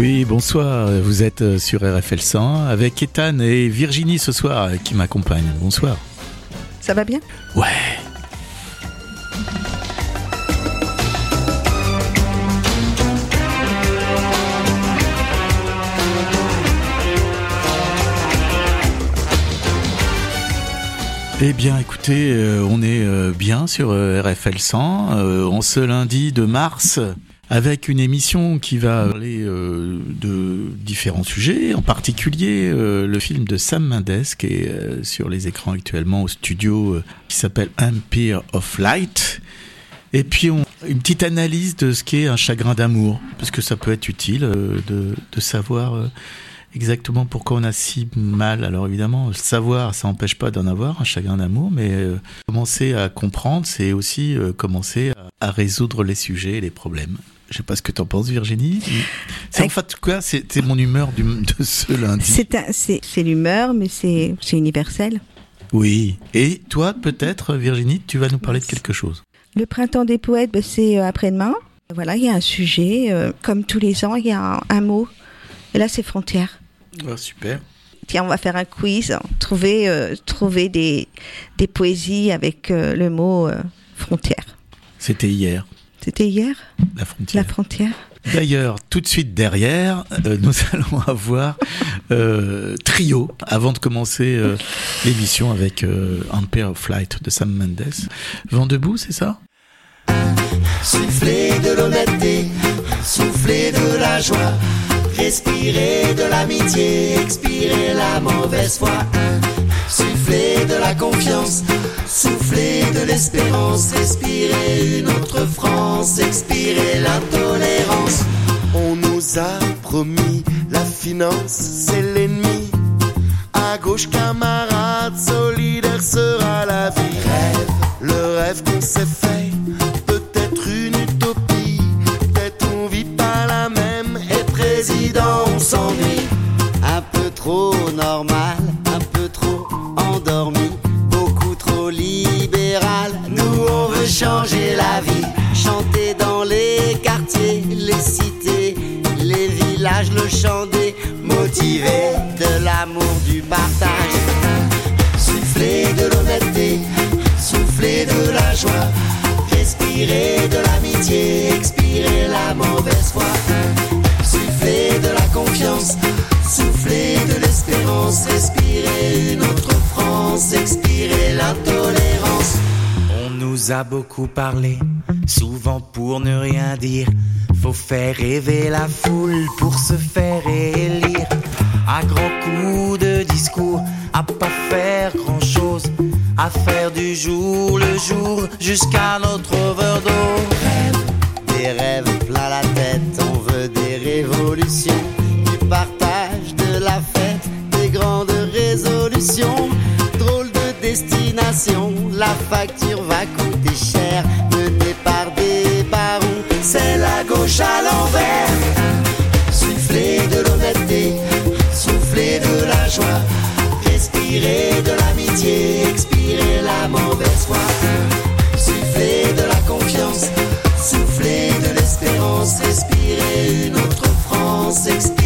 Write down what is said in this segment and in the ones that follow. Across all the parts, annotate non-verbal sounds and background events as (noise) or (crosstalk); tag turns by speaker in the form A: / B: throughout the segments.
A: Oui, bonsoir. Vous êtes euh, sur RFL 100 avec Ethan et Virginie ce soir euh, qui m'accompagnent. Bonsoir.
B: Ça va bien?
A: Ouais. Eh bien, écoutez, euh, on est bien sur RFL 100 euh, en ce lundi de mars avec une émission qui va parler euh, de différents sujets, en particulier euh, le film de Sam Mendes qui est euh, sur les écrans actuellement au studio qui s'appelle Empire of Light. Et puis une petite analyse de ce qu'est un chagrin d'amour, parce que ça peut être utile de, savoir exactement pourquoi on a si mal. Alors évidemment, le savoir, ça n'empêche pas d'en avoir un chagrin d'amour, mais commencer à comprendre, c'est aussi commencer à résoudre les sujets et les problèmes. Je sais pas ce que tu en penses, Virginie. C'est en fait quoi C'était mon humeur du, de ce lundi.
B: C'est l'humeur, mais c'est universel.
A: Oui. Et toi, peut-être, Virginie, tu vas nous parler de quelque chose.
B: Le printemps des poètes, ben, c'est euh, après-demain. Voilà, il y a un sujet. euh, comme tous les ans, il y a un, un mot. Et là, c'est frontière.
A: Ah, super.
B: Tiens, on va faire un quiz. hein. Trouver, euh, trouver des, des poésies avec euh, le mot frontière.
A: C'était hier,
B: C'était hier,
A: la frontière.
B: la frontière
A: D'ailleurs, tout de suite derrière, euh, nous (laughs) allons avoir euh, Trio, avant de commencer euh, l'émission avec euh, Empire of Light de Sam Mendes. Vent debout, c'est ça?
C: Souffler de l'honnêteté, souffler de la joie, respirer de l'amitié, expirer la mauvaise foi. Souffler de la confiance, souffler de l'espérance, respirer une autre France, expirer l'intolérance. On nous a promis la finance, c'est l'ennemi. À gauche, camarade, solidaire sera la vie. Rêve, le rêve qu'on s'est fait, normal, un peu trop endormi, beaucoup trop libéral. Nous, on veut changer la vie, chanter dans les quartiers, les cités, les villages, le chant des motivés de l'amour, du partage. Souffler de l'honnêteté, souffler de la joie, respirer de l'amitié, expirer la mauvaise foi. Souffler de la confiance, souffler de l'espérance, respirer une autre France, expirer l'intolérance.
D: On nous a beaucoup parlé, souvent pour ne rien dire. Faut faire rêver la foule pour se faire élire. À grands coups de discours, à pas faire grand chose. À faire du jour le jour jusqu'à notre overdose.
C: Des rêves plein la tête, on veut des révolutions, Drôle de destination, la facture va coûter cher, menée par des barons, c'est la gauche à l'envers. Souffler de l'honnêteté, souffler de la joie, respirer de l'amitié, expirer la mauvaise foi. Souffler de la confiance, souffler de l'espérance, respirer une autre France, expirer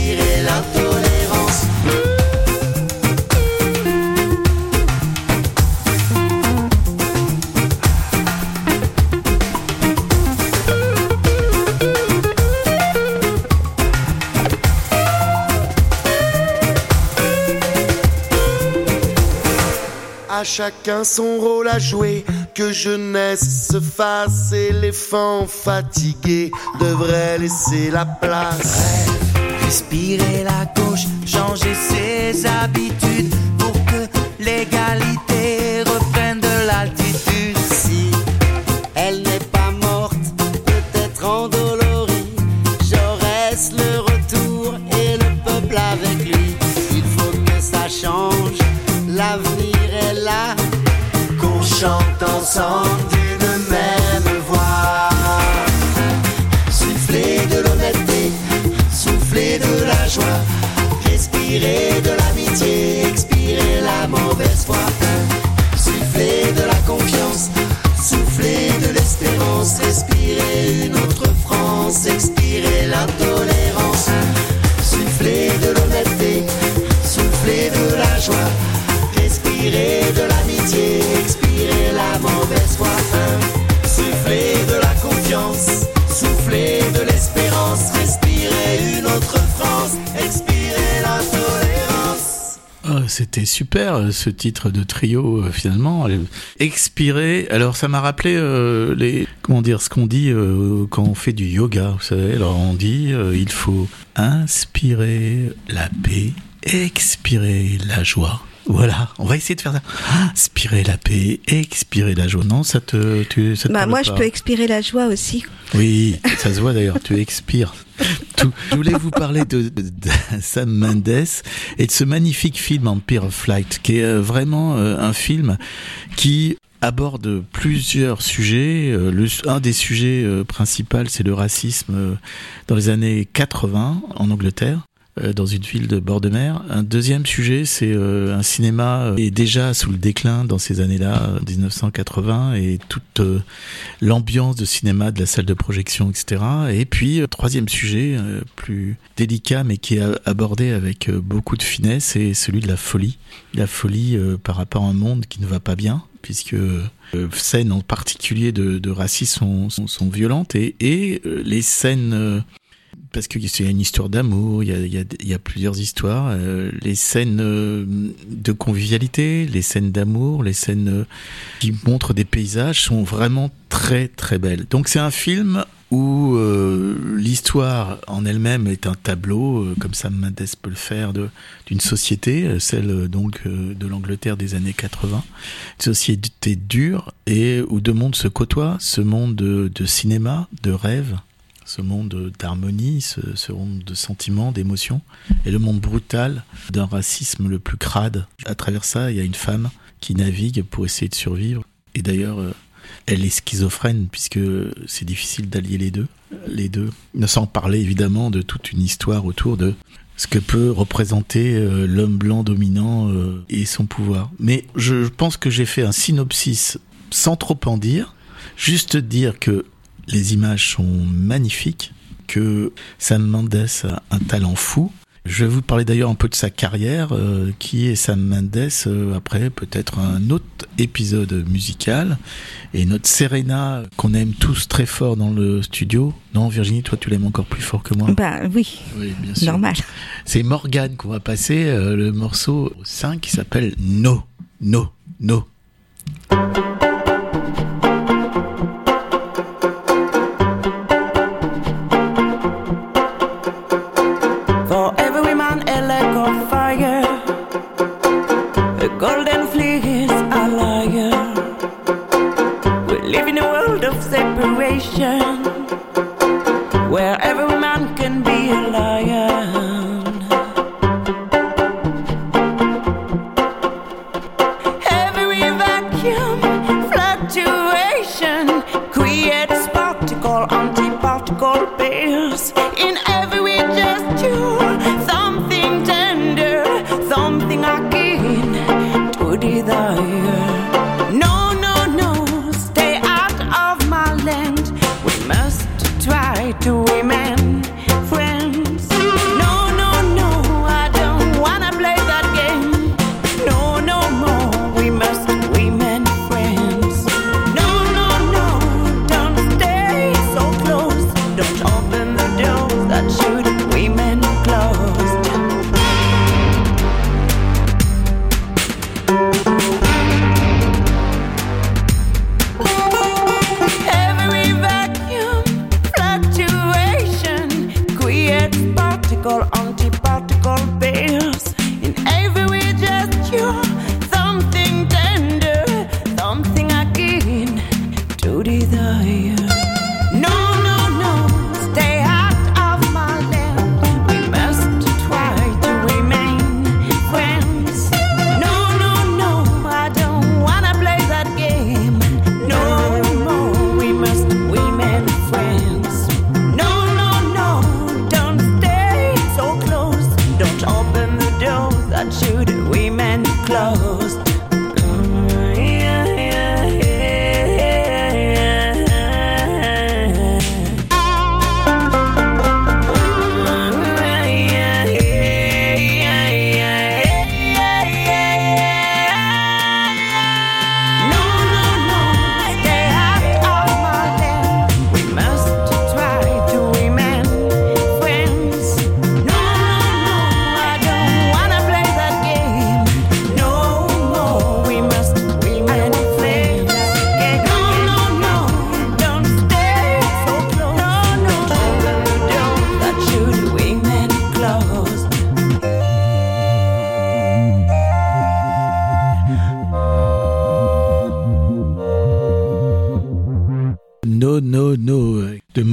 C: chacun son rôle à jouer, que jeunesse se fasse, éléphant fatigué devrait laisser la place.
D: Respirer la gauche, changer ses habitudes pour que l'égalité reprenne de l'altitude.
C: Si elle n'est pas morte, peut-être endolorie, Jaurès le
A: song. C'était super euh, ce titre de trio euh, finalement. Expirer. Alors ça m'a rappelé euh, les comment dire ce qu'on dit quand on fait du yoga. Vous savez, alors on dit il faut inspirer la paix, expirer la joie. Voilà, on va essayer de faire ça. Inspirer la paix, expirer la joie. Non, ça te, tu, ça te
B: Bah, moi,
A: pas
B: je peux expirer la joie aussi.
A: Oui, ça se voit d'ailleurs, tu expires. (laughs) Tout. Je voulais vous parler de, de- de Sam Mendes et de ce magnifique film Empire of Flight, qui est euh, vraiment euh, un film qui aborde plusieurs sujets. Euh, Le, un des sujets principaux, c'est le racisme dans les années 80 en Angleterre dans une ville de bord de mer. Un deuxième sujet, c'est euh, un cinéma euh, est déjà sous le déclin dans ces années-là, euh, 1980, et toute euh, l'ambiance de cinéma, de la salle de projection, etc. Et puis, euh, troisième sujet, euh, plus délicat, mais qui est abordé avec euh, beaucoup de finesse, c'est celui de la folie. La folie euh, par rapport à un monde qui ne va pas bien, puisque euh, scènes en particulier de, de racisme sont, sont, violentes, et, et euh, les scènes... parce qu'il y a une histoire d'amour, il y a, plusieurs histoires. euh, les scènes euh, de convivialité, les scènes d'amour, les scènes euh, qui montrent des paysages sont vraiment très très belles. Donc c'est un film où l'histoire en elle-même est un tableau, comme Sam Mendes peut le faire, d'une société, celle donc de l'Angleterre des années 80, une société dure et où deux mondes se côtoient, ce monde de, de cinéma, de rêve, ce monde d'harmonie, ce, monde de sentiments, d'émotions, et le monde brutal d'un racisme le plus crade. À travers ça, il y a une femme qui navigue pour essayer de survivre. Et d'ailleurs, euh, elle est schizophrène puisque c'est difficile d'allier les deux. Les deux, sans parler évidemment de toute une histoire autour de ce que peut représenter euh, l'homme blanc dominant euh, et son pouvoir. Mais je pense que j'ai fait un synopsis sans trop en dire, juste dire que les images sont magnifiques, que Sam Mendes a un talent fou. Je vais vous parler d'ailleurs un peu de sa carrière, euh, qui est Sam Mendes, euh, après peut-être un autre épisode musical. Et notre Serena, qu'on aime tous très fort dans le studio. Non, Virginie, toi tu l'aimes encore plus fort que moi.
B: Bah oui,
A: Oui, bien sûr.
B: normal.
A: C'est Morgane qu'on va passer euh, le morceau 5 qui s'appelle No, No, No. Go on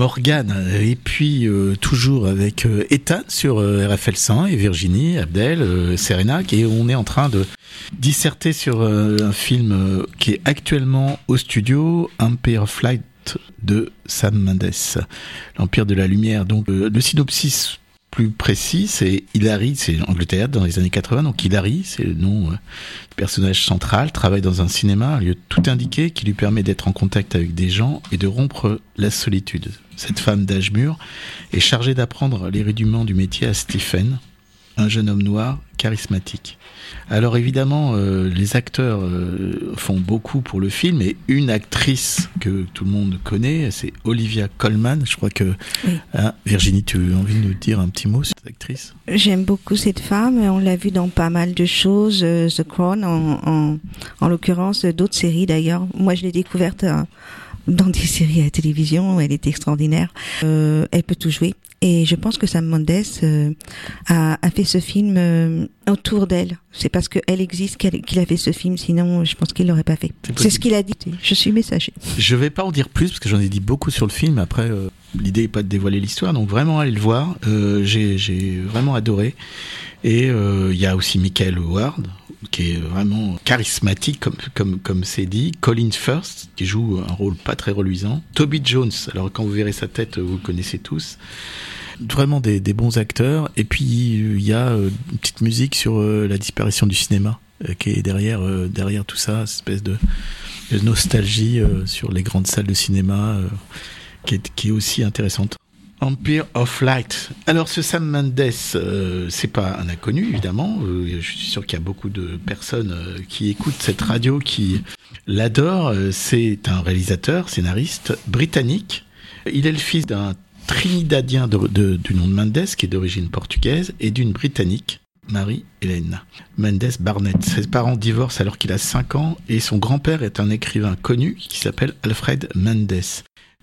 A: Morgane et puis euh, toujours avec euh, Ethan sur euh, RFL 100 et Virginie, Abdel, euh, Serena et on est en train de disserter sur euh, un film euh, qui est actuellement au studio, Empire Flight de Sam Mendes, l'Empire de la Lumière. Donc euh, le synopsis plus précis, c'est Hilary, c'est Angleterre dans les années 80, donc Hilary, c'est le nom euh, du personnage central, travaille dans un cinéma, un lieu tout indiqué qui lui permet d'être en contact avec des gens et de rompre la solitude. Cette femme d'âge mûr est chargée d'apprendre les rudiments du métier à Stephen, un jeune homme noir charismatique. Alors évidemment, euh, les acteurs euh, font beaucoup pour le film et une actrice que tout le monde connaît, c'est Olivia Colman. Je crois que
B: Oui.
A: Hein, Virginie, tu as envie de nous dire un petit mot sur cette actrice?
B: J'aime beaucoup cette femme. On l'a vue dans pas mal de choses. euh, The Crown, en, en, en l'occurrence, d'autres séries d'ailleurs. Moi, je l'ai découverte dans des séries à la télévision. Elle est extraordinaire. Euh, elle peut tout jouer. Et je pense que Sam Mendes euh, a, a fait ce film euh, autour d'elle. C'est parce qu'elle existe qu'elle- qu'il a fait ce film. Sinon, je pense qu'il l'aurait pas fait.
A: C'est
B: ce qu'il a dit. Je suis messager.
A: Je vais pas en dire plus parce que j'en ai dit beaucoup sur le film. Après, euh, l'idée est pas de dévoiler l'histoire, donc vraiment allez le voir. Euh, j'ai, vraiment adoré. Et euh, il y a aussi Michael Howard qui est vraiment charismatique comme comme comme c'est dit. Colin First qui joue un rôle pas très reluisant. Toby Jones. Alors quand vous verrez sa tête, vous le connaissez tous. Vraiment des, des bons acteurs. Et puis il y a euh, une petite musique sur euh, la disparition du cinéma euh, qui est derrière derrière tout ça, cette espèce de de nostalgie sur les grandes salles de cinéma qui, est, qui est aussi intéressante. Empire of Light. Alors ce Sam Mendes, euh, c'est pas un inconnu évidemment. Euh, je suis sûr qu'il y a beaucoup de personnes euh, qui écoutent cette radio qui l'adorent. Euh, c'est un réalisateur, scénariste britannique. Il est le fils d'un Trinidadien du nom de Mendes qui est d'origine portugaise et d'une Britannique. Marie-Hélène Mendes Barnett. Ses parents divorcent alors qu'il a 5 ans et son grand-père est un écrivain connu qui s'appelle Alfred Mendes.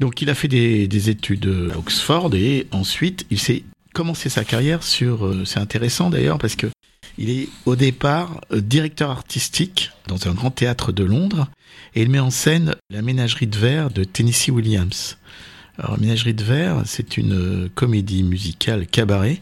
A: Donc il a fait des, des études à Oxford et ensuite il s'est commencé sa carrière sur... euh, c'est intéressant d'ailleurs parce que il est au départ euh, directeur artistique dans un grand théâtre de Londres et il met en scène la ménagerie de verre de Tennessee Williams. Alors Ménagerie de verre, c'est une euh, comédie musicale cabaret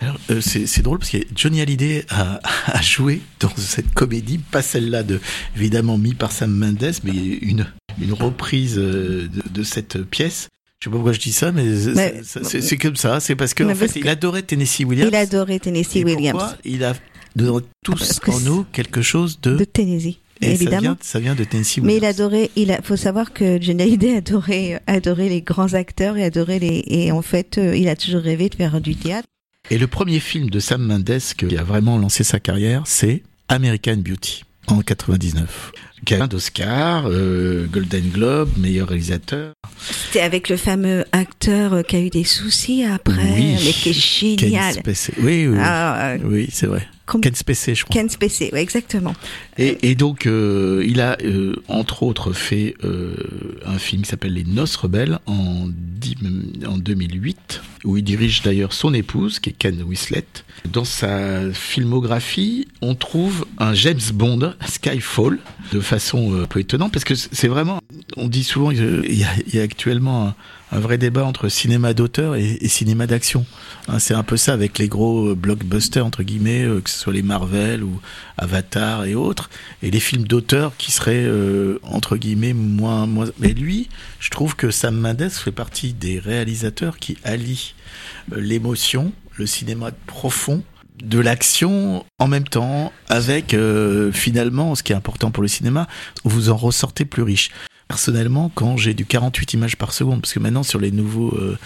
A: alors, euh, c'est drôle parce que Johnny Hallyday a, (laughs) a joué dans cette comédie, pas celle-là de évidemment mis par Sam Mendes, mais une une reprise euh, de, de cette pièce. Je sais pas pourquoi je dis ça, mais,
B: Mais-
A: c'est- comme ça. C'est parce que en fait, il adorait Tennessee Williams.
B: Il adorait Tennessee
A: Et
B: Williams
A: pourquoi Il a nous tous en nous quelque chose de,
B: de Tennessee,
A: et ça
B: évidemment.
A: vient, ça vient de Tennessee
B: Mais il
A: Williams.
B: adorait, il a, faut savoir que Johnny Hallyday (laughs) adorait, adorait les grands acteurs et adorait les, et en fait, euh, il a toujours rêvé de faire du théâtre.
A: Et le premier film de Sam Mendes qui a vraiment lancé sa carrière, c'est American Beauty en 99. Qui a plein d'Oscars, euh, Golden Globe, meilleur réalisateur.
B: C'était avec le fameux acteur qui a eu des soucis après,
A: Oui.
B: mais qui est génial.
A: Ken Spacey. Oui, oui, oui.
B: Ah, euh,
A: oui c'est vrai. Ken Spacey, je crois.
B: Ken Spacey, ouais, exactement.
A: Et, et donc, euh, il a, euh, entre autres, fait euh, un film qui s'appelle Les Noces Rebelles en, en 2008, où il dirige d'ailleurs son épouse, qui est Ken Whistlet. Dans sa filmographie, on trouve un James Bond, Skyfall, de façon un peu étonnante, parce que c'est vraiment, on dit souvent, il y a, il y a actuellement un, un vrai débat entre cinéma d'auteur et, cinéma d'action. Hein, c'est un peu ça avec les gros euh, blockbusters, entre guillemets, euh, que ce soit les Marvel ou Avatar et autres, et les films d'auteur qui seraient, euh, entre guillemets, moins, moins... Mais lui, je trouve que Sam Mendes fait partie des réalisateurs qui allient l'émotion, le cinéma profond, de l'action en même temps, avec finalement, ce qui est important pour le cinéma, vous en ressortez plus riche. Personnellement, quand j'ai du 48 images par seconde, parce que maintenant sur les nouveaux euh,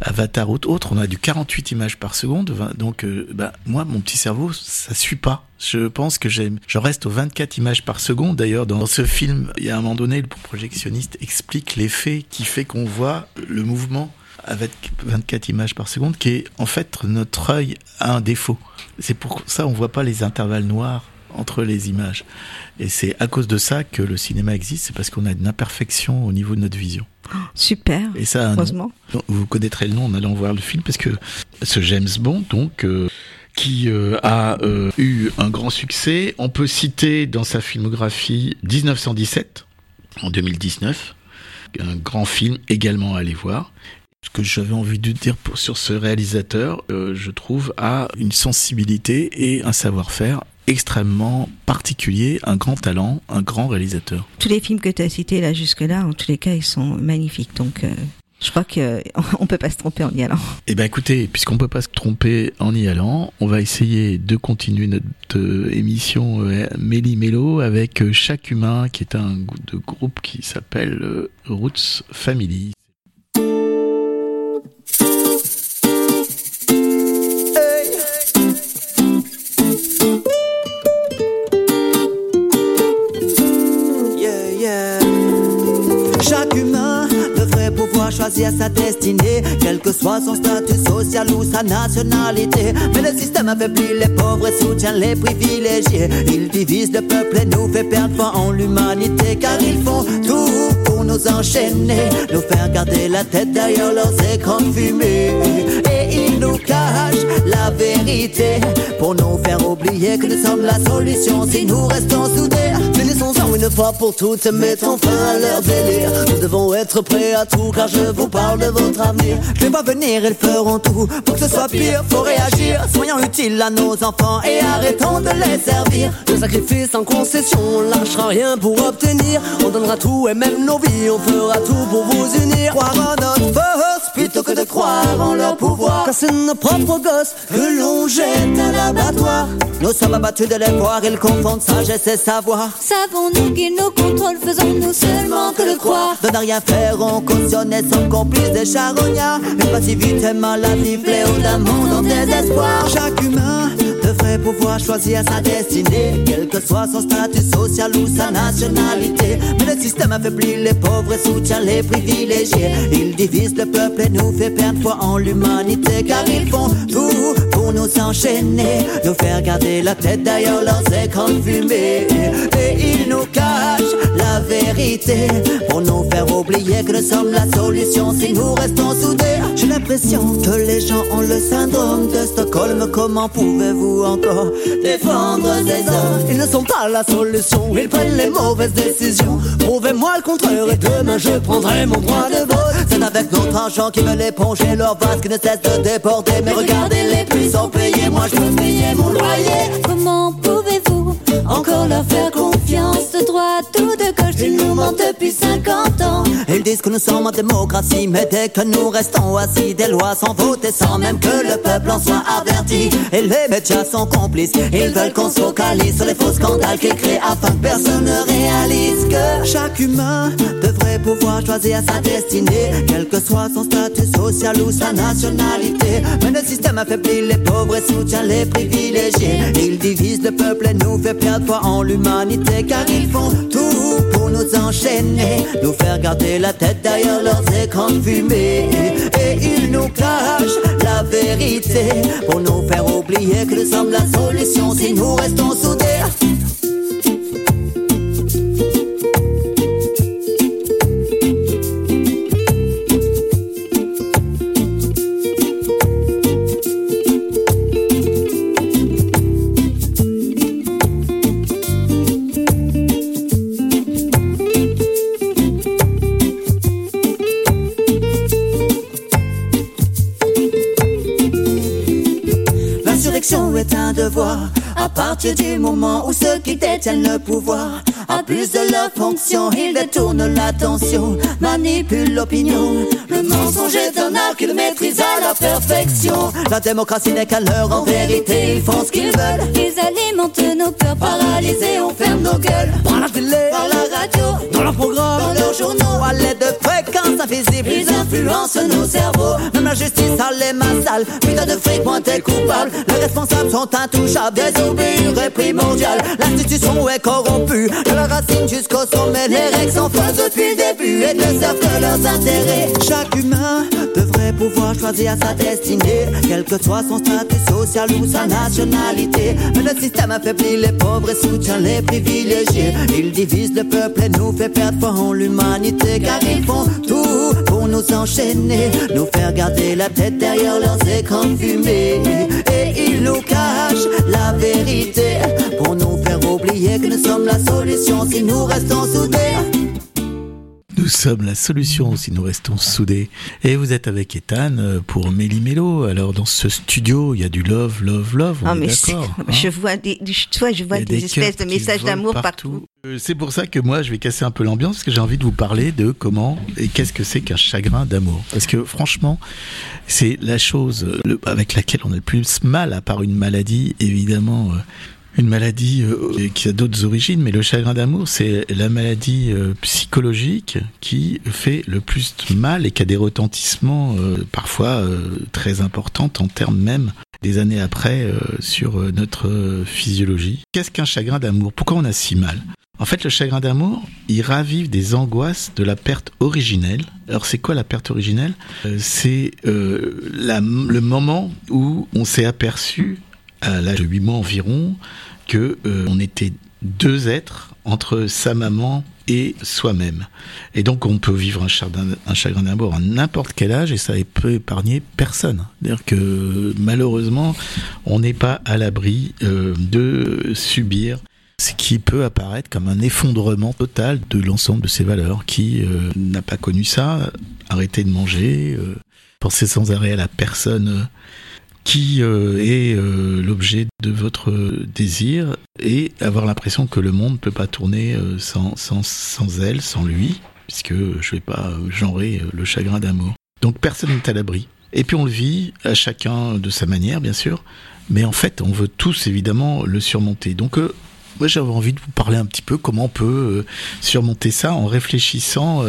A: Avatar ou autres, on a du 48 images par seconde, donc euh, bah, moi, mon petit cerveau, ça suit pas. Je pense que j'aime, je reste aux 24 images par seconde. D'ailleurs, dans ce film, il y a un moment donné, le projectionniste explique l'effet qui fait qu'on voit le mouvement avec 24 images par seconde, qui est en fait notre œil a un défaut. C'est pour ça on voit pas les intervalles noirs entre les images. Et c'est à cause de ça que le cinéma existe, c'est parce qu'on a une imperfection au niveau de notre vision.
B: Super.
A: Et ça.
B: Heureusement.
A: Vous connaîtrez le nom en allant voir le film, parce que ce James Bond, donc, euh, qui euh, a euh, eu un grand succès, on peut citer dans sa filmographie 1917, en 2019, un grand film également à aller voir. Ce que j'avais envie de dire pour, sur ce réalisateur, euh, je trouve, a une sensibilité et un savoir-faire extrêmement particulier, un grand talent, un grand réalisateur.
B: Tous les films que tu as cités là jusque-là, en tous les cas, ils sont magnifiques. Donc, euh, je crois que (laughs) on peut pas se tromper en y allant.
A: Eh ben écoutez, puisqu'on peut pas se tromper en y allant, on va essayer de continuer notre euh, émission euh, Méli Mélo avec euh, Chaque Humain, qui est un de groupe qui s'appelle euh, Roots Family.
E: Choisir sa destinée, quel que soit son statut social ou sa nationalité. Mais le système affaiblit les pauvres et soutient les privilégiés. Il divise le peuple et nous fait perdre foi en l'humanité, car ils font tout pour nous enchaîner, nous faire garder la tête derrière leurs écrans de fumée. Et nous cachent la vérité pour nous faire oublier que nous sommes la solution si nous restons soudés. Finissons-en une fois pour toutes et mettons fin à leur délire. Nous devons être prêts à tout car je vous parle de votre avenir. Je vais pas venir, ils feront tout pour que ce soit pire. Faut réagir, soyons utiles à nos enfants et arrêtons de les servir. De sacrifice en concession, on lâchera rien pour obtenir. On donnera tout et même nos vies, on fera tout pour vous unir. Croire en notre force plutôt que de croire en leur pouvoir. Nos propres gosses que l'on jette à l'abattoir. Nous sommes abattus de l'espoir, ils confondent sagesse et savoir.
F: Savons-nous qu'ils nous contrôlent, faisons-nous seulement que le croire.
E: De ne rien faire, on cautionne et sommes complices des charognards. Une passivité maladie, fléau d'un monde en désespoir. Chaque humain devrait pouvoir choisir sa destinée, quel que soit son statut social ou sa nationalité. Mais le système affaiblit les pauvres et soutient les privilégiés. Il divise le peuple et nous fait perdre foi en l'humanité, car ils font tout pour nous enchaîner, nous faire garder la tête derrière leurs écrans de fumée. Et ils nous cachent la vérité pour nous faire oublier que nous sommes la solution si nous restons soudés. J'ai l'impression que les gens ont le syndrome de Stockholm. Comment pouvez-vous encore défendre ces hommes? Ils ne sont pas la solution, ils prennent les mauvaises décisions. Prouvez-moi le contraire et demain je prendrai mon droit de vote. C'est avec notre argent qu'ils veulent éponger leur vase qui ne cesse de déborder. Mais regardez les puissants payer, moi je peux payer mon loyer.
F: Comment pouvez-vous encore leur faire confiance de droite ou de gauche Ils nous mentent depuis 50 ans.
E: Ils disent que nous sommes en démocratie, mais dès que nous restons assis, des lois sont votées sans même que le peuple en soit averti. Et les médias sont complices, ils veulent qu'on se focalise sur les faux scandales qu'ils créent afin que personne ne réalise que chaque humain devrait pouvoir choisir sa destinée, quel que soit son statut social ou sa nationalité. Mais le système affaiblit les pauvres et soutient les privilégiés. Il divise le peuple et nous fait perdre foi en l'humanité, car ils font tout pour nous enchaîner, nous faire garder la tête derrière leurs écrans de fumée. Et ils nous cachent la vérité pour nous faire oublier que nous sommes la solution si nous restons soudés. À partir du moment où ceux qui détiennent le pouvoir abusent de leur fonction, ils détournent l'attention, manipulent l'opinion. Le mensonge est un art qu'ils maîtrisent à la perfection. La démocratie n'est qu'à l'heure, en vérité, ils font ce qu'ils veulent.
F: Ils alimentent nos peurs
E: Paralysés, on ferme nos gueules. Par la télé,
F: par la radio,
E: dans leurs programmes, dans leurs journaux, à l'aide de fréquences invisibles, ils influencent nos cerveaux. Même la justice a les mains sales, putain de fric, moins t'es coupable. Les responsables sont intouchables, désobéir est primordial. L'institution est corrompue, la racine jusqu'au sommet. Les règles sont fausses depuis le début et ne servent que leurs intérêts. Chaque humain devrait pouvoir choisir sa destinée, quel que soit son statut social ou sa nationalité. Mais le système affaiblit les pauvres et soutient les privilégiés. Il divise le peuple et nous fait perdre foi en l'humanité, car ils font tout pour nous enchaîner, nous faire garder la tête derrière leurs écrans de fumée. Et ils nous cachent la vérité pour nous oublier que nous sommes la solution si nous restons soudés.
A: Nous sommes la solution si nous restons soudés. Et vous êtes avec Ethan euh, pour Méli Mélo. Alors dans ce studio, il y a du love, love, love. On
B: Ah,
A: est
B: mais c'est-
A: d'accord. hein
B: je vois des, vois, je vois des, espèces de messages d'amour partout.
A: Euh, C'est pour ça que moi, je vais casser un peu l'ambiance parce que j'ai envie de vous parler de comment et qu'est-ce que c'est qu'un chagrin d'amour. Parce que franchement, c'est la chose euh, avec laquelle on a le plus mal, à part une maladie, évidemment. Une maladie euh, qui a d'autres origines, mais le chagrin d'amour, c'est la maladie euh, psychologique qui fait le plus de mal et qui a des retentissements euh, parfois très importants en termes même des années après sur notre physiologie. Qu'est-ce qu'un chagrin d'amour? Pourquoi on a si mal? En fait, le chagrin d'amour, il ravive des angoisses de la perte originelle. Alors, c'est quoi la perte originelle? C'est le moment où on s'est aperçu, à l'âge de 8 mois environ, que euh, on était deux êtres entre sa maman et soi-même. Et donc on peut vivre un chagrin, un chagrin d'amour à n'importe quel âge et ça peut épargner personne. C'est-à-dire que malheureusement, on n'est pas à l'abri euh, de subir ce qui peut apparaître comme un effondrement total de l'ensemble de ses valeurs. Qui euh, n'a pas connu ça Arrêter de manger, penser sans arrêt à la personne qui euh, est euh, l'objet de votre euh, désir et avoir l'impression que le monde ne peut pas tourner sans, sans, sans elle, sans lui, puisque je vais pas genrer le chagrin d'amour. Donc personne n'est à l'abri. Et puis on le vit à chacun de sa manière, bien sûr, mais en fait on veut tous évidemment le surmonter. Donc moi j'avais envie de vous parler un petit peu comment on peut surmonter ça en réfléchissant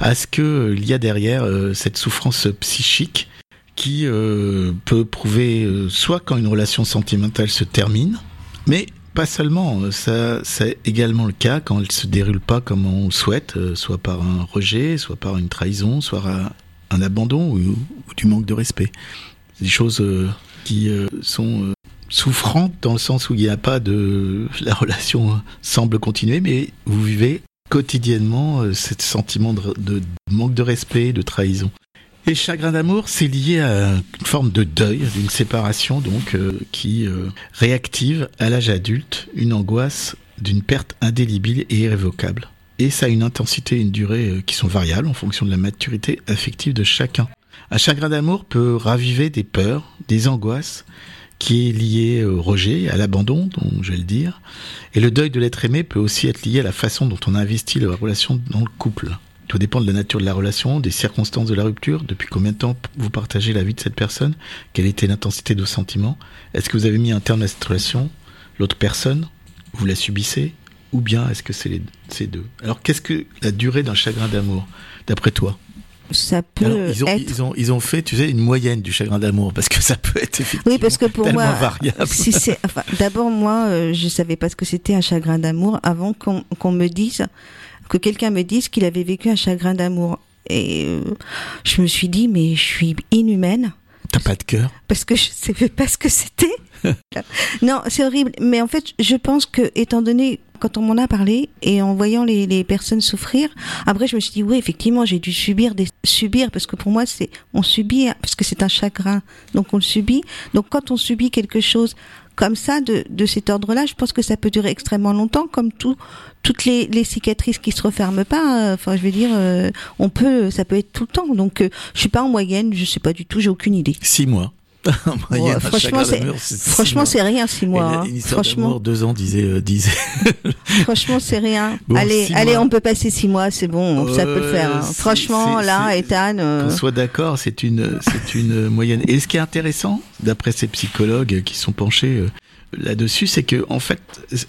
A: à ce qu'il y a derrière cette souffrance psychique qui euh, peut prouver euh, soit quand une relation sentimentale se termine, mais pas seulement. euh, Ça, c'est également le cas quand elle se déroule pas comme on souhaite, soit par un rejet, soit par une trahison, soit un, un abandon ou, du manque de respect. Des choses qui sont souffrantes dans le sens où il n'y a pas de la relation semble continuer, mais vous vivez quotidiennement ce sentiment de manque de respect, de trahison. Et chagrin d'amour, c'est lié à une forme de deuil, d'une séparation donc euh, qui euh, réactive à l'âge adulte une angoisse d'une perte indélébile et irrévocable. Et ça a une intensité et une durée euh, qui sont variables en fonction de la maturité affective de chacun. Un chagrin d'amour peut raviver des peurs, des angoisses qui est lié au rejet, à l'abandon, donc je vais le dire. Et le deuil de l'être aimé peut aussi être lié à la façon dont on a investi la relation dans le couple. Tout dépend de la nature de la relation, des circonstances de la rupture, depuis combien de temps vous partagez la vie de cette personne, quelle était l'intensité de vos sentiments, est-ce que vous avez mis un terme à cette relation, l'autre personne, vous la subissez, ou bien est-ce que c'est les, ces deux? Alors qu'est-ce que la durée d'un chagrin d'amour, d'après toi?
B: Ça peut
A: Alors, ils, ont,
B: être.
A: ils, ont, ils ont fait, tu sais, une moyenne du chagrin d'amour, parce que ça peut être effectivement
B: Oui, parce que pour moi,
A: variable.
B: si enfin, d'abord moi, euh, je savais pas ce que c'était un chagrin d'amour avant qu'on qu'on me dise, que quelqu'un me dise qu'il avait vécu un chagrin d'amour. Et euh, je me suis dit, mais je suis inhumaine
A: T'as pas de cœur?
B: Parce que je (laughs) savais pas ce que c'était. (laughs) non, c'est horrible. Mais en fait, je pense que, étant donné, quand on m'en a parlé et en voyant les, les personnes souffrir, après, je me suis dit, oui, effectivement, j'ai dû subir des, subir parce que pour moi, c'est, on subit, parce que c'est un chagrin. Donc, on le subit. Donc, quand on subit quelque chose comme ça, de, de cet ordre-là, je pense que ça peut durer extrêmement longtemps, comme tout, toutes les, les cicatrices qui se referment pas. euh, Enfin, je veux dire, euh, on peut, ça peut être tout le temps. Donc, euh, je suis pas en moyenne, je sais pas du tout, j'ai aucune idée.
A: Six mois. (laughs)
B: Ouais, franchement, c'est- Franchement, rien, six mois. Hein.
A: Une
B: Franchement,
A: deux ans, disait, euh, disait. (laughs)
B: franchement, c'est rien. (laughs)
A: Bon,
B: allez, allez,
A: mois.
B: on peut passer six mois, c'est bon, ça peut le faire. hein. Franchement, là, Ethan, euh,
A: Qu'on soit d'accord, c'est une, c'est une moyenne. Et ce qui est intéressant, d'après ces psychologues qui sont penchés euh, là-dessus, c'est que en fait,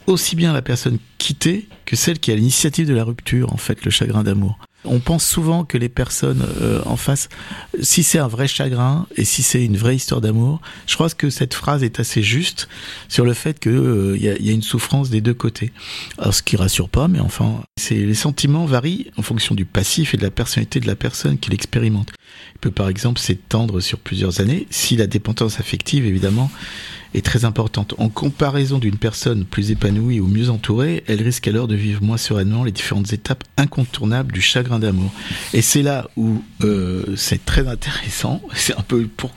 A: aussi bien la personne quittée que celle qui a l'initiative de la rupture, en fait, le chagrin d'amour. On pense souvent que les personnes euh, en face, si c'est un vrai chagrin et si c'est une vraie histoire d'amour, je crois que cette phrase est assez juste sur le fait que euh, y, a, y a une souffrance des deux côtés. Alors, ce qui rassure pas, mais enfin, c'est les sentiments varient en fonction du passif et de la personnalité de la personne qui l'expérimente. Il peut par exemple s'étendre sur plusieurs années si la dépendance affective, évidemment, est très importante. En comparaison d'une personne plus épanouie ou mieux entourée, elle risque alors de vivre moins sereinement les différentes étapes incontournables du chagrin d'amour. Et c'est là où euh, c'est très intéressant. (laughs) C'est un peu pour,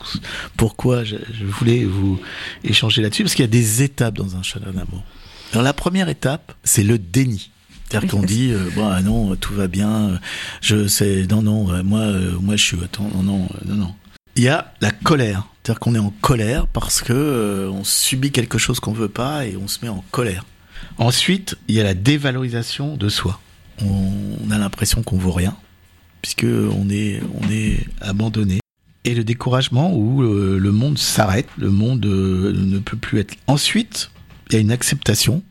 A: pourquoi je, je voulais vous échanger là-dessus, parce qu'il y a des étapes dans un chagrin d'amour. Alors la première étape, c'est le déni. C'est-à-dire qu'on dit, euh, bon, ah non, tout va bien, je sais, non, non, euh, moi, euh, moi, je suis, attends, non, non, non, non. Il y a la colère. C'est-à-dire qu'on est en colère parce que euh, on subit quelque chose qu'on veut pas et on se met en colère. Ensuite, il y a la dévalorisation de soi. On, a l'impression qu'on vaut rien puisque on est, on est abandonné. Et le découragement où euh, le monde s'arrête, le monde euh, ne peut plus être. Ensuite, il y a une acceptation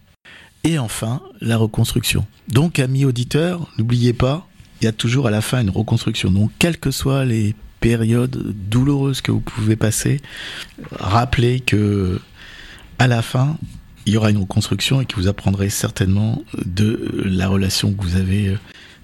A: et enfin, la reconstruction. Donc, amis auditeurs, n'oubliez pas, il y a toujours à la fin une reconstruction. Donc, quelles que soient les périodes douloureuses que vous pouvez passer, rappelez que à la fin, il y aura une reconstruction et que vous apprendrez certainement de la relation que vous avez euh,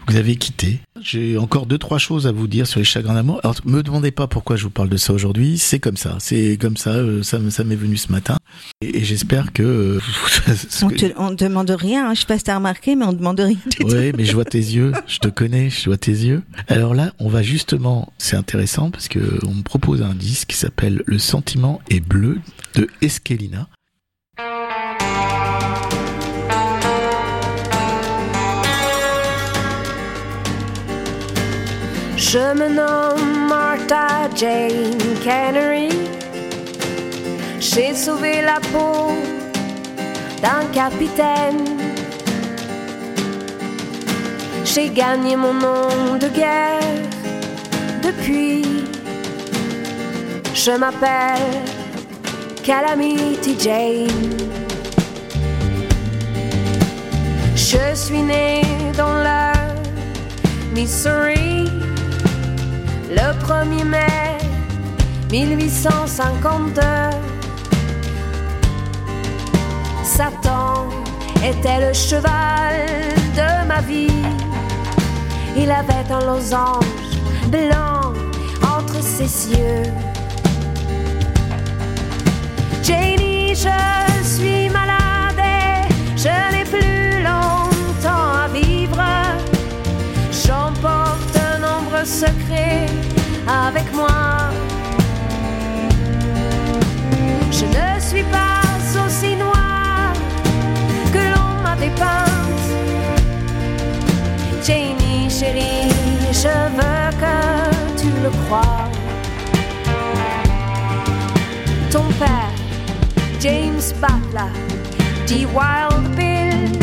A: vous avez quittée. J'ai encore deux trois choses à vous dire sur les chagrins d'amour. Alors, me demandez pas pourquoi je vous parle de ça aujourd'hui. C'est comme ça. C'est comme ça. euh, Ça, ça m'est venu ce matin. Et, et j'espère que. euh, (laughs)
B: On te, on demande rien, hein. je sais pas si t'as remarqué, mais on demande rien.
A: Oui, mais je vois tes yeux, (laughs) je te connais, je vois tes yeux. Alors là, on va justement, c'est intéressant parce que on me propose un disque qui s'appelle Le sentiment est bleu de Eskelina.
G: Je me nomme Martha Jane Cannery. J'ai sauvé la peau d'un capitaine. J'ai gagné mon nom de guerre depuis. Je m'appelle Calamity Jane. Je suis née dans le Missouri le 1er mai 1852. Satan était le cheval de ma vie. Il avait un losange blanc entre ses yeux. Janie, je suis malade chérie, je veux que tu le crois. Ton père, James Butler, dit Wild Bill,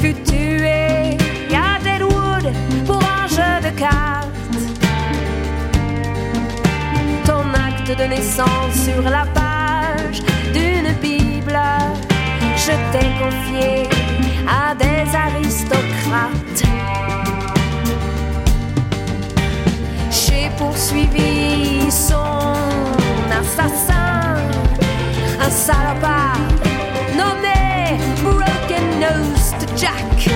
G: fut tué à Deadwood pour un jeu de cartes. Ton acte de naissance sur la page d'une Bible, je t'ai confié à des aristocrates. Poursuivi son assassin, un salopard nommé Broken Nosed Jack.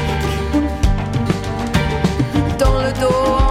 G: Dans le dos,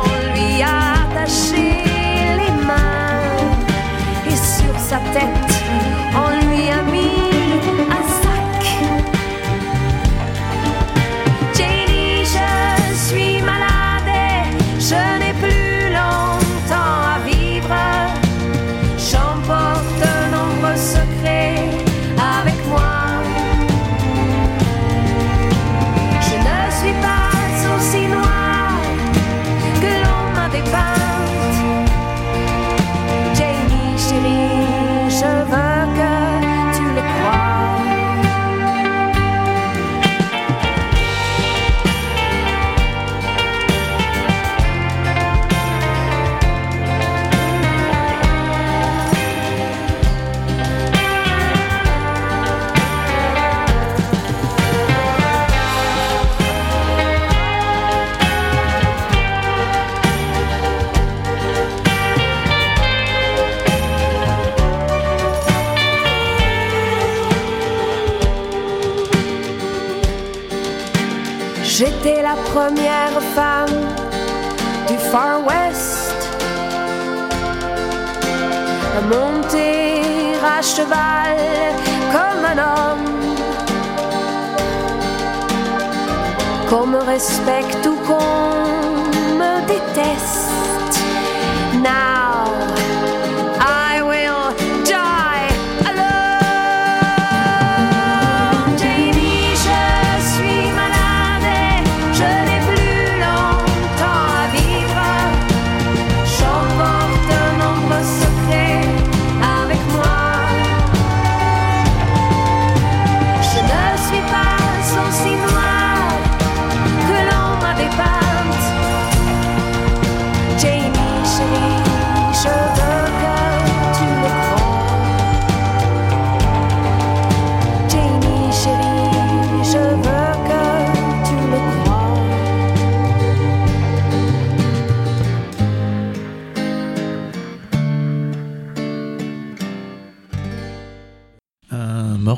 G: respecte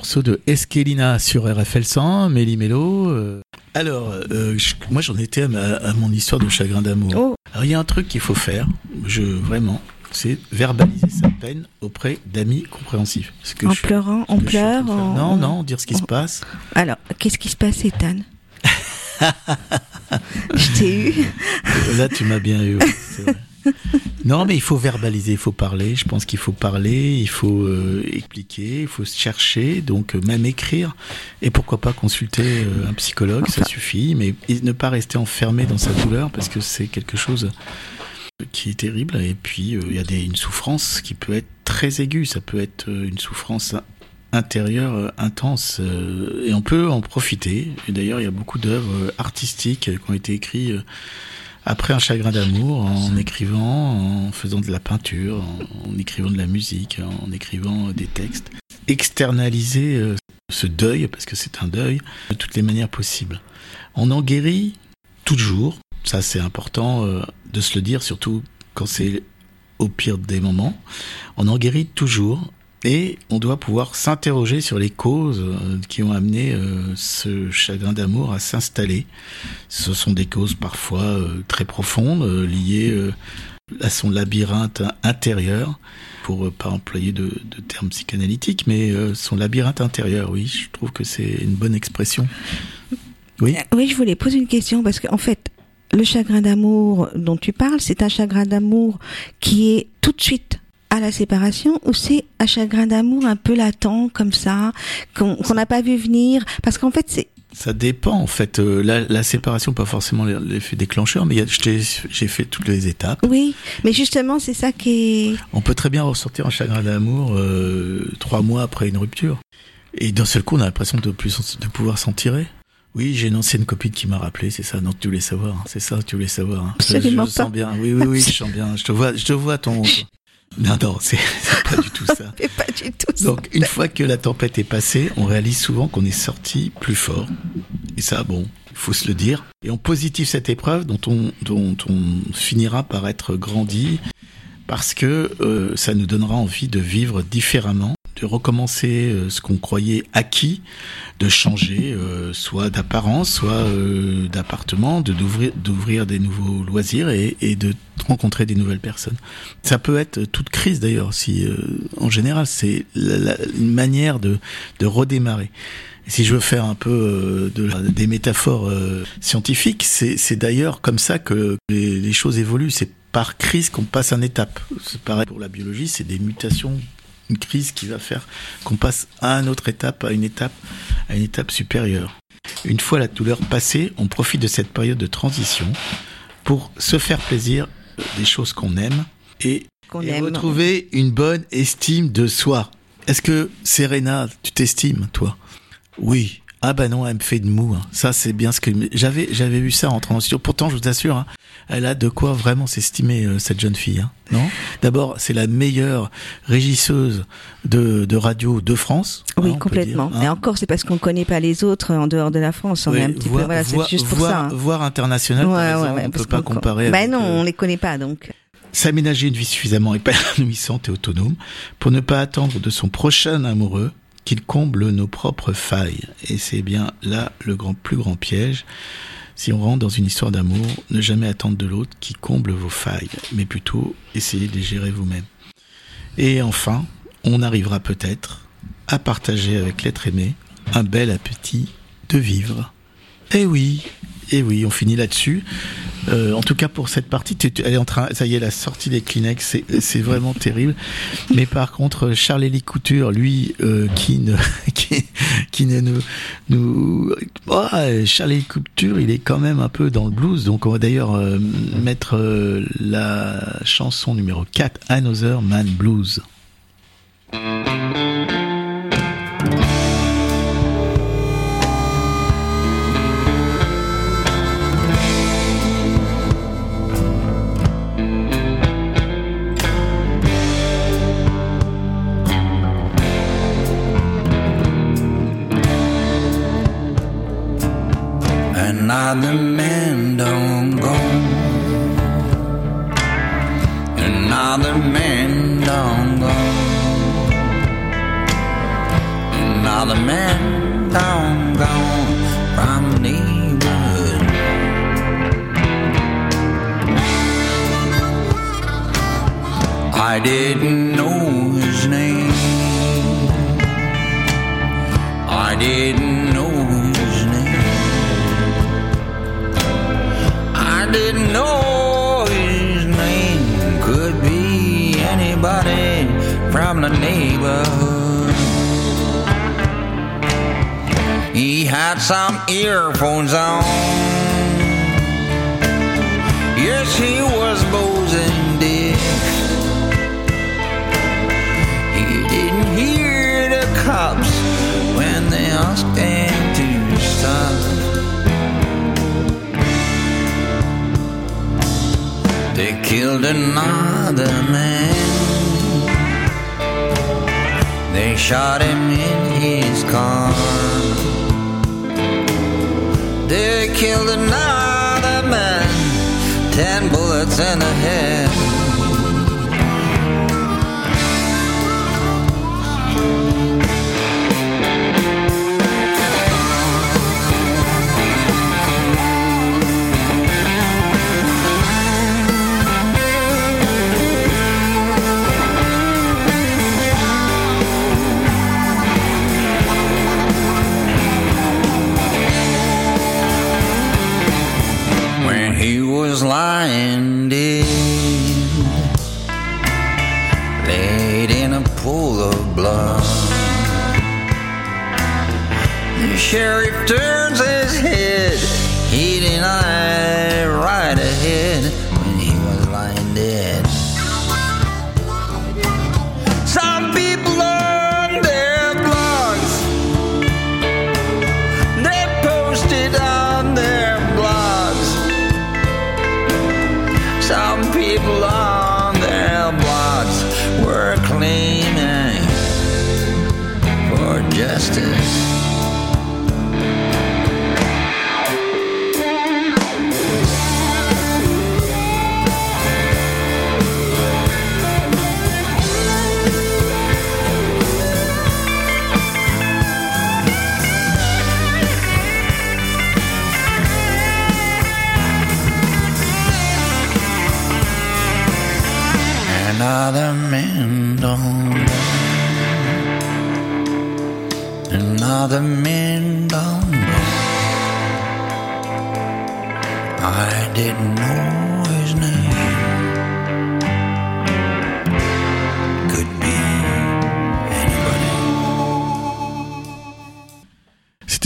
A: morceau de Esquelina sur RFL 100, Méli Mélo. euh. Alors, euh, je- moi j'en étais à, ma- à mon histoire de chagrin d'amour.
B: Oh.
A: Alors il y a un truc qu'il faut faire, je vraiment, c'est verbaliser sa peine auprès d'amis compréhensifs. Ce que
B: En
A: je-
B: pleurant, on
A: en
B: pleure.
A: Non,
B: on-
A: non, dire ce qui se passe.
B: Alors, qu'est-ce qui se passe, Ethan? (laughs) Je t'ai eu.
A: Là, tu m'as bien eu. ouais, c'est vrai. (laughs) Non, mais il faut verbaliser, il faut parler. Je pense qu'il faut parler, il faut euh, expliquer, il faut se chercher, donc euh, même écrire. Et pourquoi pas consulter euh, un psychologue, ça suffit. Mais ne pas rester enfermé dans sa douleur parce que c'est quelque chose qui est terrible. Et puis, il y a des, une souffrance qui peut être très aiguë. Ça peut être une souffrance intérieure intense. et on peut en profiter. Et d'ailleurs, il y a beaucoup d'œuvres artistiques qui ont été écrites après un chagrin d'amour, en écrivant, en faisant de la peinture, en, écrivant de la musique, en écrivant euh, des textes. Externaliser euh, ce deuil, parce que c'est un deuil, de toutes les manières possibles. On en guérit toujours, ça c'est important euh, de se le dire, surtout quand c'est au pire des moments. On en guérit toujours et on doit pouvoir s'interroger sur les causes euh, qui ont amené euh, ce chagrin d'amour à s'installer. Ce sont des causes parfois euh, très profondes, liées à son labyrinthe intérieur, pour pas employer de, termes psychanalytiques, mais son labyrinthe intérieur, oui, je trouve que c'est une bonne expression. Oui.
B: Oui, je voulais poser une question parce qu'en fait, le chagrin d'amour dont tu parles, c'est un chagrin d'amour qui est tout de suite à la séparation ou c'est un chagrin d'amour un peu latent comme ça qu'on n'a pas vu venir? Parce qu'en fait c'est
A: Ça dépend en fait. Euh, la, la séparation, pas forcément l'effet déclencheur, mais je j'ai fait toutes les étapes.
B: oui mais justement c'est ça qui est
A: On peut très bien ressortir un chagrin d'amour euh, trois mois après une rupture. Et d'un seul coup, on a l'impression de, plus, de pouvoir s'en tirer. Oui, j'ai une ancienne copine qui m'a rappelé, c'est ça. Non, tu voulais savoir, hein, c'est ça, tu voulais savoir. hein. Je,
B: Absolument
A: je sens
B: pas.
A: bien. Oui, oui, oui, je sens bien. Je te vois, je te vois ton. (laughs) Non, non, c'est pas du tout ça. (laughs)
B: c'est pas du tout ça.
A: Donc, une fois que la tempête est passée, on réalise souvent qu'on est sorti plus fort. Et ça, bon, il faut se le dire. Et on positive cette épreuve dont on, dont on finira par être grandi parce que euh, ça nous donnera envie de vivre différemment, recommencer euh, ce qu'on croyait acquis, de changer euh, soit d'apparence, soit euh, d'appartement, de d'ouvrir des nouveaux loisirs et, de rencontrer des nouvelles personnes. Ça peut être toute crise d'ailleurs, si en général c'est une manière de, de redémarrer. Si je veux faire un peu de, des métaphores scientifiques, c'est d'ailleurs comme ça que les, les choses évoluent. C'est par crise qu'on passe une étape. C'est pareil pour la biologie, c'est des mutations, une crise qui va faire qu'on passe à une autre étape, à une étape, à une étape supérieure. Une fois la douleur passée, on profite de cette période de transition pour se faire plaisir des choses qu'on aime et
B: qu'on
A: et
B: aime
A: retrouver une bonne estime de soi. Est-ce que Serena, tu t'estimes, toi? Oui. Ah bah non, elle me fait de mou. hein. Ça, c'est bien ce que j'avais. J'avais vu ça en studio. Pourtant, je vous assure, hein, elle a de quoi vraiment s'estimer euh, cette jeune fille. hein. Non? D'abord, c'est la meilleure régisseuse de, de radio de France. hein,
B: oui complètement
A: dire, hein.
B: et encore c'est parce qu'on connaît pas les autres en dehors de la France on
A: Oui,
B: est un petit
A: voire-
B: peu voilà c'est juste pour
A: voire-
B: ça hein.
A: voire international.
B: Ouais,
A: t'as
B: ouais,
A: raison,
B: ouais,
A: on
B: parce
A: peut pas comparer.
B: bah
A: avec,
B: non
A: euh,
B: on les connaît pas donc
A: S'aménager une vie suffisamment épanouissante et autonome pour ne pas attendre de son prochain amoureux qu'il comble nos propres failles. Et c'est bien là le grand, plus grand piège. Si on rentre dans une histoire d'amour, ne jamais attendre de l'autre qui comble vos failles, mais plutôt essayer de les gérer vous-même. Et enfin, on arrivera peut-être à partager avec l'être aimé un bel appétit de vivre. Eh oui, eh oui, on finit là-dessus. Euh, en tout cas pour cette partie, elle est en train, ça y est, la sortie des Kleenex, c'est, vraiment terrible. Mais par contre, Charles-Élie Couture, lui, euh, qui ne, (laughs) qui nous, oh, Charles-Élie Couture, il est quand même un peu dans le blues. Donc on va d'ailleurs euh, mettre euh, la chanson numéro 4, Another Man Blues.
D: Another man
H: They killed another man. They shot him in his car. They killed another man. Ten bullets in the head. The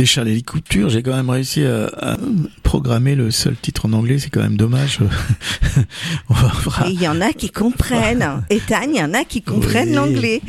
A: Charlie Couture. J'ai quand même réussi à, à programmer le seul titre en anglais. C'est quand même dommage. (laughs)
B: Il y en a qui comprennent. (laughs) Et Tane, il y en a qui comprennent
A: Oui.
B: l'anglais.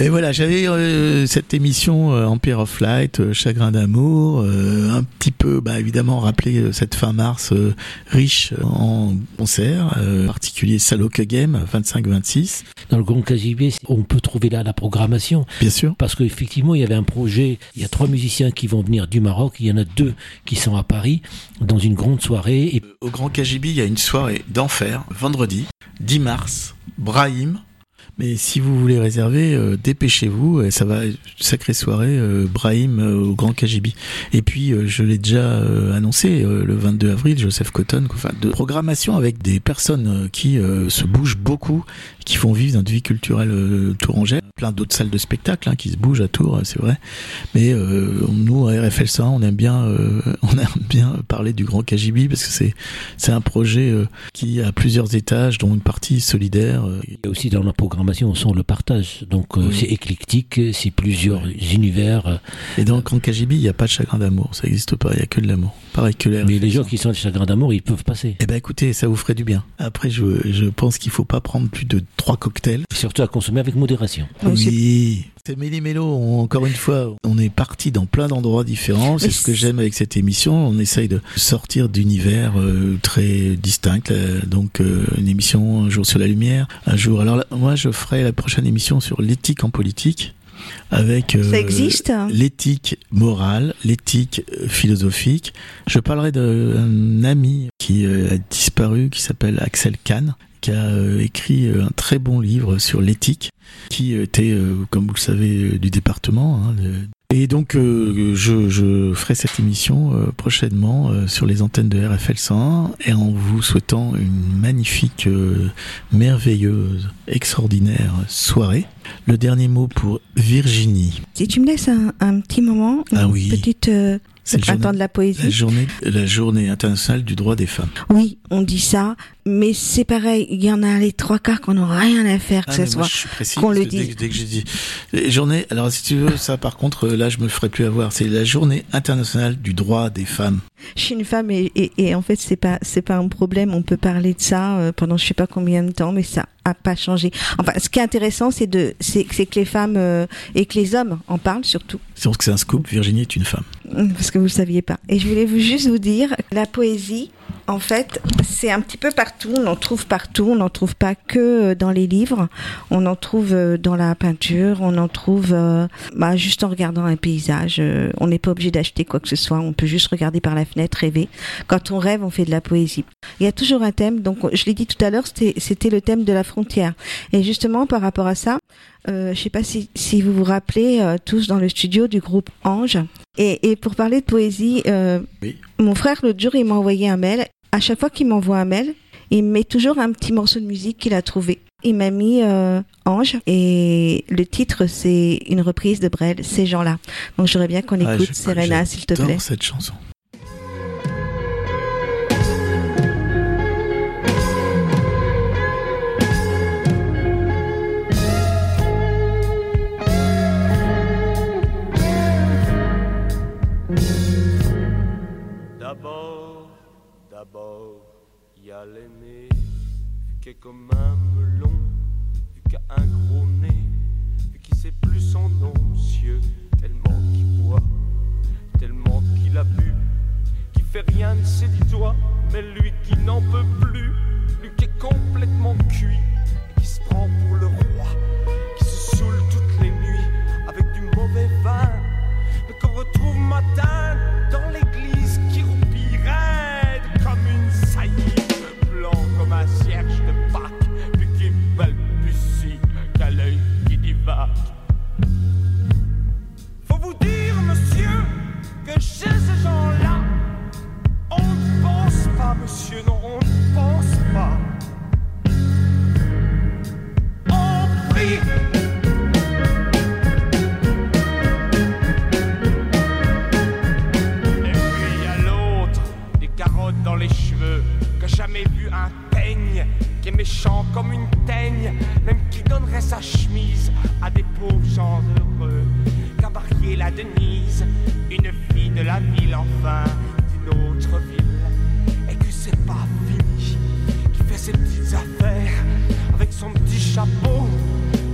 A: Et voilà, j'avais euh, cette émission euh, Empire of Light, euh, Chagrin d'amour, euh, un petit peu, bah, évidemment, rappeler euh, cette fin mars euh, riche en concerts, euh, en particulier Saloka Game 25-26,
I: Dans le Grand KGB, on peut trouver là la programmation.
A: bien sûr.
I: Parce qu'effectivement, il y avait un projet, il y a trois musiciens qui vont venir du Maroc, il y en a deux qui sont à Paris, dans une grande soirée. Et
A: Au Grand KGB, il y a une soirée d'enfer, vendredi, 10 mars, Brahim. Mais si vous voulez réserver, euh, dépêchez-vous, et ça va sacrée soirée, euh, Brahim euh, au Grand KGB. Et puis, je l'ai déjà annoncé, le 22 avril, Joseph Cotton, enfin, de programmation avec des personnes qui se bougent beaucoup, qui font vivre notre vie culturelle euh, tourangelle. Plein d'autres salles de spectacle hein, qui se bougent à Tours, c'est vrai. Mais euh, nous, à RFL 100, on aime bien, euh, (laughs) on aime bien parler du Grand KGB parce que c'est c'est un projet euh, qui a plusieurs étages, dont une partie solidaire.
I: Et aussi dans la programmation, on sent le partage. Donc
A: Oui.
I: c'est éclectique, c'est plusieurs univers.
A: Et dans le Grand KGB, il n'y a pas de chagrin d'amour, ça n'existe pas, il n'y a que de l'amour. Pareil que l'air.
I: Mais les gens qui sont de chagrin d'amour, ils peuvent passer.
A: Eh ben écoutez, ça vous ferait du bien. Après, je, je pense qu'il faut pas prendre plus de trois cocktails.
I: Et surtout à consommer avec modération.
A: Oui. C'est Méli Mélo, on- encore une fois, on est parti dans plein d'endroits différents. C'est ce que j'aime avec cette émission. On essaye de sortir d'univers euh, très distincts. Euh, donc euh, une émission un jour sur la lumière, un jour. Alors là, moi, je ferai la prochaine émission sur l'éthique en politique avec euh, l'éthique morale, l'éthique euh, philosophique. Je parlerai d'un ami qui euh, a disparu, qui s'appelle Axel Kahn, qui a euh, écrit un très bon livre sur l'éthique, qui était, comme vous le savez, du département, hein, Et donc, euh, je, je ferai cette émission euh, prochainement euh, sur les antennes de RFL 101 et en vous souhaitant une magnifique, euh, merveilleuse, extraordinaire soirée. Le dernier mot pour Virginie.
B: Si tu me laisses un, un petit moment, une
A: Ah oui.
B: petite euh,
A: C'est
B: le
A: le
B: printemps
A: journée-
B: de la poésie.
A: La journée, la journée internationale du droit des femmes.
B: Oui, on dit ça, mais c'est pareil, il y en a les trois quarts qu'on n'a rien à faire que
A: Ah,
B: ce soit.
A: je suis précis,
B: qu'on le
A: dès,
B: dise.
A: que- dès que j'ai dit Les journées, alors si tu veux, ça par contre, là je me ferai plus avoir. C'est la journée internationale du droit des femmes.
B: Je suis une femme et, et, et en fait c'est pas c'est pas un problème. On peut parler de ça euh, pendant je sais pas combien de temps, mais ça a pas changé. Enfin, ce qui est intéressant, c'est de c'est c'est que les femmes euh, et que les hommes en parlent surtout.
A: C'est que c'est un scoop. Virginie est une femme.
B: parce que vous le saviez pas. Et je voulais vous juste vous dire, la poésie, en fait, c'est un petit peu partout. On en trouve partout. On n'en trouve pas que euh, dans les livres. On en trouve euh, dans la peinture. On en trouve euh, bah, juste en regardant un paysage. On n'est pas obligé d'acheter quoi que ce soit. On peut juste regarder par la fenêtre, rêver. Quand on rêve, on fait de la poésie. Il y a toujours un thème. Donc, je l'ai dit tout à l'heure, c'était le thème de la frontière. Et justement, par rapport à ça, euh, je sais pas si, si vous vous rappelez euh, tous dans le studio du groupe Ange. Et, et pour parler de poésie, euh,
A: Oui.
B: mon frère l'autre jour il m'a envoyé un mail. À chaque fois qu'il m'envoie un mail, il me met toujours un petit morceau de musique qu'il a trouvé. Il m'a mis Ange et le titre c'est une reprise de Brel, ces gens-là. Donc j'aurais bien qu'on
A: Ah,
B: écoute Serena s'il te
A: j'adore
B: plaît.
A: cette chanson.
J: Fait rien de ses dix doigts, mais lui qui n'en peut plus, lui qui est complètement cuit, et qui se prend pour le roi, qui se saoule toutes les nuits avec du mauvais vin, mais qu'on retrouve matin comme une teigne, même qui donnerait sa chemise à des pauvres gens heureux. Qu'a la Denise, une fille de la ville, enfin, d'une autre ville, et que c'est pas fini, qui fait ses petites affaires, avec son petit chapeau,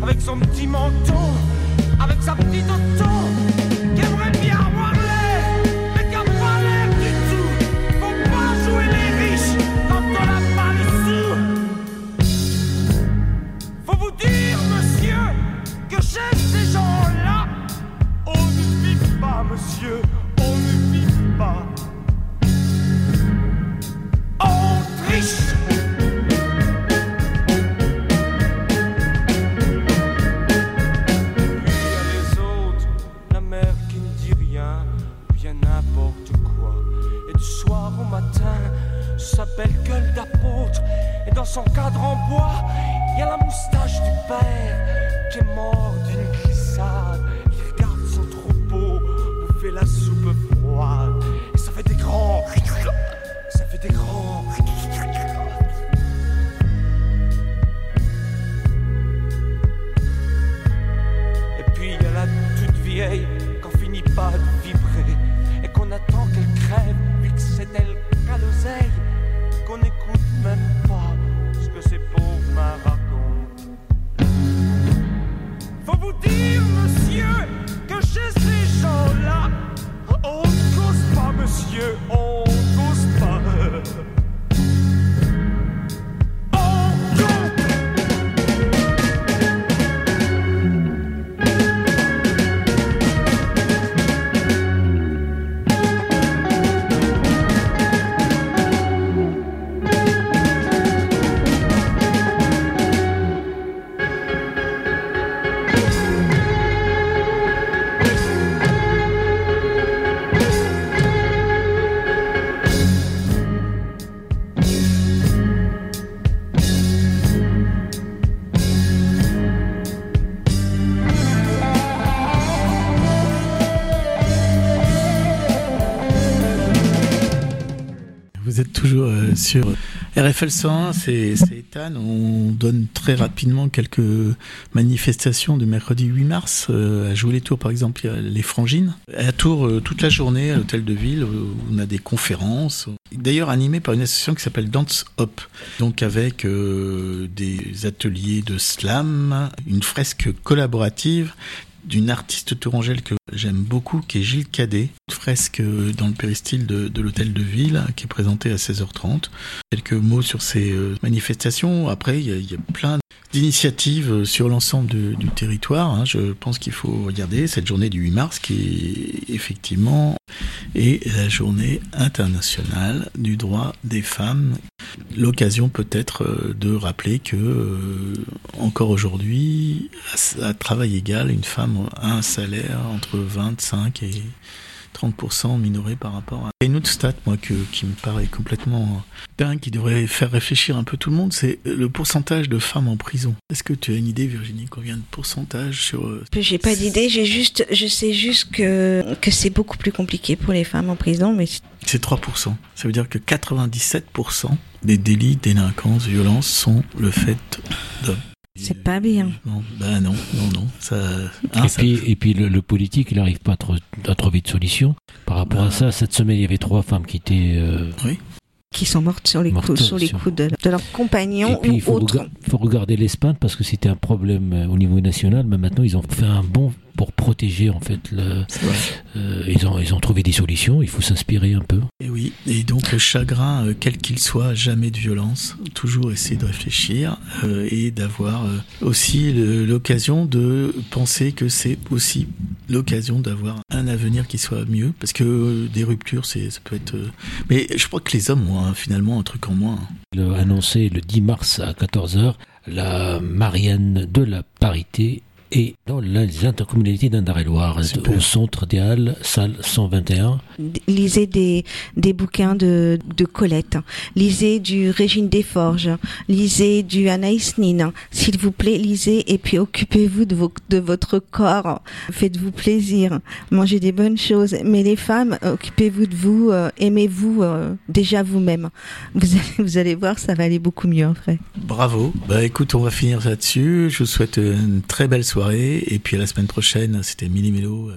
J: avec son petit manteau, avec sa petite auto, Vous
A: êtes toujours euh, sur RFL 101, c'est Ethan. On donne très rapidement quelques manifestations du mercredi 8 mars. Euh, à jouer les Tours, par exemple, les Frangines. À Tours, euh, toute la journée, à l'hôtel de ville, euh, on a des conférences. D'ailleurs, animées par une association qui s'appelle Dance Hop. Donc, avec des ateliers de slam, une fresque collaborative d'une artiste tourangelle que j'aime beaucoup, qui est Gilles Cadet. Une fresque dans le péristyle de, l'hôtel de ville, qui est présentée à 16h30. Quelques mots sur ces euh, manifestations. Après, il y a, plein d'initiatives euh, sur l'ensemble du territoire. hein. Je pense qu'il faut regarder cette journée du 8 mars, qui effectivement est la journée internationale du droit des femmes. L'occasion peut-être euh, de rappeler que encore aujourd'hui, à travail égal, une femme a un salaire entre 25 et 30% minoré par rapport à... A une autre stat, moi, que, qui me paraît complètement dingue, qui devrait faire réfléchir un peu tout le monde, c'est le pourcentage de femmes en prison. Est-ce que tu as une idée, Virginie, combien de pourcentage sur... euh,
B: J'ai pas d'idée, j'ai juste, je sais juste que, que c'est beaucoup plus compliqué pour les femmes en prison, mais
A: C'est 3%. Ça veut dire que 97% des délits, délinquances, violences sont le fait d'hommes.
B: C'est pas bien.
A: Non, bah non, non, non. Ça, hein,
I: et,
A: ça-
I: puis, et puis le, le politique, il n'arrive pas à, tro- à trouver de solution. Par rapport à ça, cette semaine, il y avait trois femmes qui étaient. euh,
B: Qui sont mortes sur les
I: Mortes
B: coups, sur les
I: sur-
B: coups de, de leurs
I: Et
B: compagnons
I: puis, il
B: ou
I: faut,
B: autres.
I: rega- faut regarder l'Espagne parce que c'était un problème euh, au niveau national, mais maintenant ils ont fait un bond pour protéger en fait. Le, euh, ils, ont, ils ont trouvé des solutions, il faut s'inspirer un peu.
A: Et oui, et donc le chagrin, euh, quel qu'il soit, jamais de violence, toujours essayer de réfléchir euh, et d'avoir aussi l'occasion de penser que c'est aussi l'occasion d'avoir un avenir qui soit mieux, parce que des ruptures, c'est ça peut être... Mais je crois que les hommes ont hein, finalement un truc en moins.
I: Le, annoncé le 10 mars à 14h, la Marianne de la parité est dans les intercommunalités d'Indre-et-Loire, au centre des Halles, salle 121.
B: Lisez des, des bouquins de, de Colette, lisez du Régine Desforges, lisez du Anaïs Nin. S'il vous plaît, lisez et puis occupez-vous de, vos, de votre corps. Faites-vous plaisir, mangez des bonnes choses. Mais les femmes, occupez-vous de vous, euh, aimez-vous euh, déjà vous-même. Vous allez, (laughs) vous allez voir, ça va aller beaucoup mieux en vrai.
A: Bravo. Bah écoute, on va finir là-dessus. Je vous souhaite une très belle soirée. Et puis à la semaine prochaine, c'était Mini Mélo.